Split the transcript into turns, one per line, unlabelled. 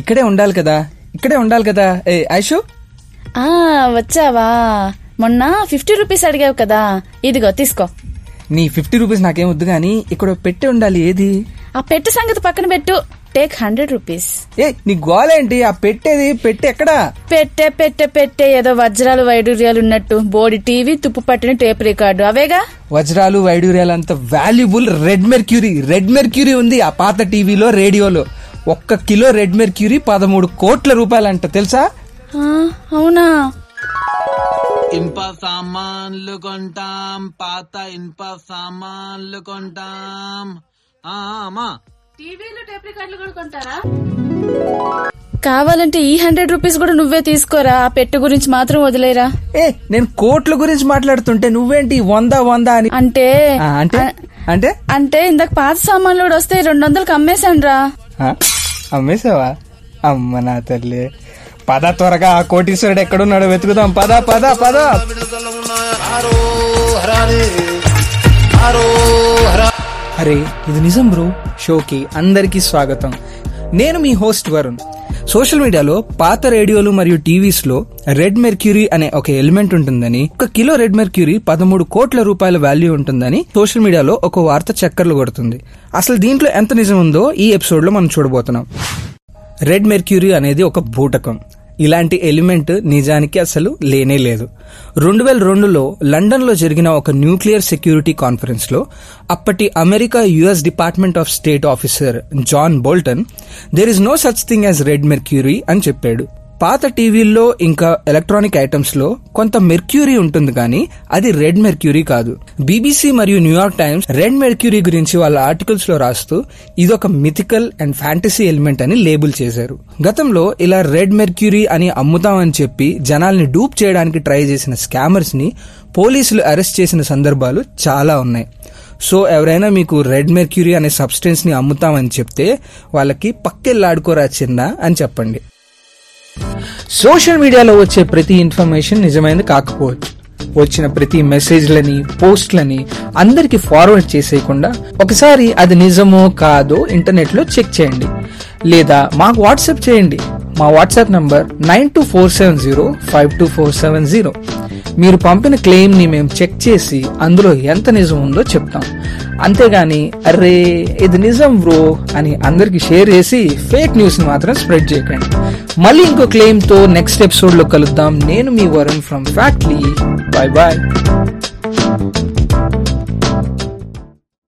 ఇక్కడే ఉండాలి కదా. ఇక్కడే ఉండాలి కదా. ఏ ఐషు?
ఆ వచ్చావా? మొన్న ఫిఫ్టీ రూపీస్ అడిగావు కదా. ఇదిగో తీసుకో.
నీ ఫిఫ్టీ రూపీస్ నాకేం వద్దు గానీ ఇక్కడ పెట్టే ఉండాలి. ఏది?
ఆ పెట్టు సంగతి పక్కన పెట్టు. Take hundred rupees.
ఏ నీ గోలేంటి ఆ పెట్టేది పెట్టే ఎక్కడా?
పెట్టే పెట్టే పెట్టే ఏదో వజ్రాలు వైడూర్యాలు ఉన్నట్టు. బోడి టీవీ తుప్పు పట్టిన టేప్ రికార్డు. అవేగా?
వజ్రాలు వైడూర్యాలు అంత valuable. Red mercury red mercury ఉంది ఆ పాత టీవీలో రేడియోలో. ఒక్క కిలో రెడ్ మెర్క్యూరీ పదమూడు కోట్ల రూపాయలంట తెలుసా?
ఆ, అవునా?
ఇనుప సామాన్లు కొంటాం పాత ఇనుప సామాన్లు కొంటాం.
టీవీలు టేప్ రికార్డులు కూడా కొంటారా? కావాలంటే ఈ హండ్రెడ్ రూపీస్ కూడా నువ్వే తీసుకోరా ఆ పెట్టు గురించి మాత్రం వదిలేరా?
ఏ నేను కోట్ల గురించి మాట్లాడుతుంటే నువ్వేంటి వంద వంద అని?
అంటే
అంటే? అంటే?
అంటే ఇందాక పాత సామాన్లు కూడా వస్తే రెండు వందలకి అమ్మేశాను రా
ఆ, అమ్మేసావా అమ్మ నా తల్లి. పద త్వరగా ఆ కోటీశ్వరుడు ఎక్కడున్నాడో వెతుకుదాం. పద పద పద. అరే ఇది నిజం బ్రో. షోకి అందరికీ స్వాగతం. నేను మీ హోస్ట్ వరుణ్. సోషల్ మీడియాలో పాత రేడియోలు మరియు టీవీస్లో రెడ్ మెర్క్యూరీ అనే ఒక ఎలిమెంట్ ఉంటుందని ఒక కిలో రెడ్ మెర్క్యూరీ పదమూడు కోట్ల రూపాయల వాల్యూ ఉంటుందని సోషల్ మీడియాలో ఒక వార్త చక్కర్లు కొడుతుంది. అసలు దీంట్లో ఎంత నిజం ఉందో ఈ ఎపిసోడ్లో మనం చూడబోతున్నాం. రెడ్ మెర్క్యూరీ అనేది ఒక బూటకం. ఇలాంటి ఎలిమెంట్ నిజానికి అసలు లేనే లేదు. రెండు వేల రెండులో లండన్లో జరిగిన ఒక న్యూక్లియర్ సెక్యూరిటీ కాన్ఫరెన్స్లో అప్పటి America US department of state officer John Bolton there is no such thing as red mercury అని చెప్పాడు. పాత టీవీల్లో ఇంకా ఎలక్ట్రానిక్ ఐటమ్స్లో కొంత మెర్క్యూరీ ఉంటుంది కానీ అది రెడ్ మెర్క్యూరీ కాదు. బీబీసీ మరియు New York times red mercury గురించి వాళ్ళ ఆర్టికల్స్లో రాస్తూ ఇదొక మిథికల్ అండ్ ఫ్యాంటసీ ఎలిమెంట్ అని లేబుల్ చేశారు. గతంలో ఇలా రెడ్ మెర్క్యూరీ అని అమ్ముతామని చెప్పి జనాల్ని డూప్ చేయడానికి ట్రై చేసిన స్కామర్స్ని పోలీసులు అరెస్ట్ చేసిన సందర్భాలు చాలా ఉన్నాయి. సో ఎవరైనా మీకు రెడ్ మెర్క్యూరీ అనే సబ్స్టెన్స్ని అమ్ముతామని చెప్తే వాళ్ళకి పక్కెళ్ళాడుకోరా చిన్న అని చెప్పండి. సోషల్ మీడియాలో వచ్చే ప్రతి ఇన్ఫర్మేషన్ నిజమైనది కాకపోవచ్చు. వచ్చిన ప్రతి మెసేజ్లని పోస్ట్లని అందరికి ఫార్వర్డ్ చేసేయకుండా ఒకసారి అది నిజమో కాదో ఇంటర్నెట్లో చెక్ చేయండి. లేదా మాకు వాట్సాప్ చేయండి. మా WhatsApp number nine two four seven zero five two four seven zero. మీరు పంపిన క్లెయిమ్ని మేము చెక్ చేసి అందులో ఎంత నిజం ఉందో చెప్తాం. అంతేగాని అరే ఇది నిజం బ్రో అని అందరికి షేర్ చేసి ఫేక్ న్యూస్ని మాత్రం స్ప్రెడ్ చేయకండి. మళ్ళీ ఇంకో క్లెయిమ్తో నెక్స్ట్ ఎపిసోడ్లో కలుద్దాం. నేను మీ Varun from Factly. Bye bye